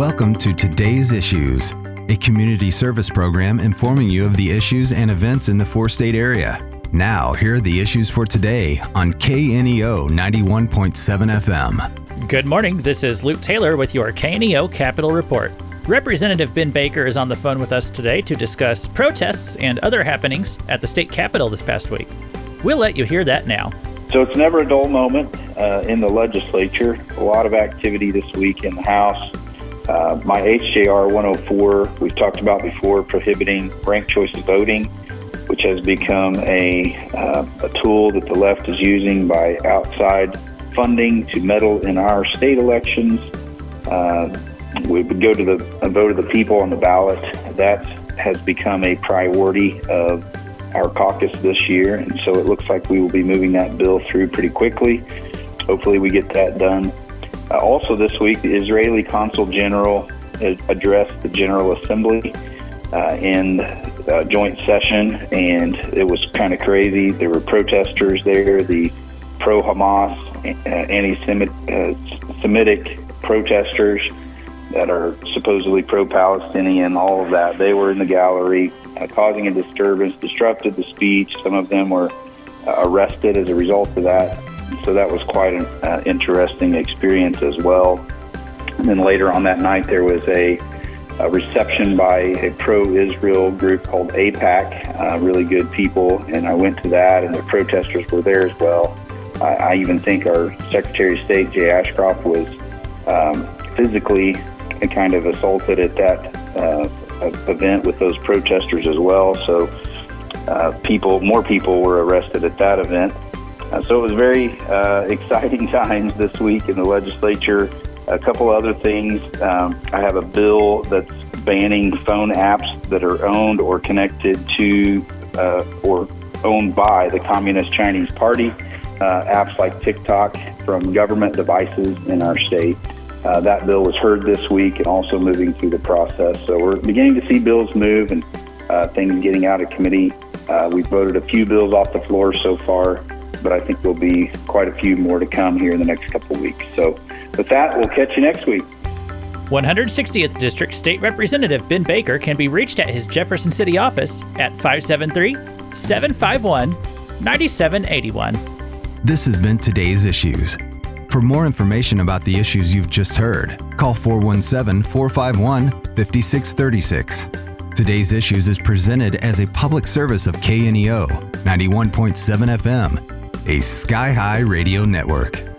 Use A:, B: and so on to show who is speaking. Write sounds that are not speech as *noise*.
A: Welcome to Today's Issues, a community service program informing you of the issues and events in the four state area. Now, here are the issues for today on KNEO 91.7 FM.
B: Good morning. This is Luke Taylor with your KNEO Capital Report. Representative Ben Baker is on the phone with us today to discuss protests and other happenings at the state capitol this past week. We'll let you hear that now.
C: So it's never a dull moment uh, in the legislature. A lot of activity this week in the House. Uh, my HJR 104, we've talked about before, prohibiting ranked choice voting, which has become a, uh, a tool that the left is using by outside funding to meddle in our state elections. Uh, we would go to the vote of the people on the ballot. That has become a priority of our caucus this year, and so it looks like we will be moving that bill through pretty quickly. Hopefully, we get that done. Uh, also, this week, the Israeli Consul General addressed the General Assembly uh, in a joint session, and it was kind of crazy. There were protesters there, the pro Hamas, uh, anti Semitic protesters that are supposedly pro Palestinian, all of that. They were in the gallery uh, causing a disturbance, disrupted the speech. Some of them were uh, arrested as a result of that. So that was quite an uh, interesting experience as well. And then later on that night, there was a, a reception by a pro Israel group called AIPAC, uh, really good people. And I went to that, and the protesters were there as well. I, I even think our Secretary of State, Jay Ashcroft, was um, physically kind of assaulted at that uh, event with those protesters as well. So uh, people, more people were arrested at that event. Uh, so it was very uh, *laughs* exciting times this week in the legislature. A couple other things. Um, I have a bill that's banning phone apps that are owned or connected to uh, or owned by the Communist Chinese Party. Uh, apps like TikTok from government devices in our state. Uh, that bill was heard this week and also moving through the process. So we're beginning to see bills move and uh, things getting out of committee. We've voted a few bills off the floor so far, but I think there'll be quite a few more to come here in the next couple of weeks. So with that, we'll catch you next week.
B: 160th District State Representative Ben Baker can be reached at his Jefferson City office at 573 751 9781.
A: This has been today's issues. For more information about the issues you've just heard, call 417 451 5636. Today's Issues is presented as a public service of KNEO 91.7 FM, a Sky High radio network.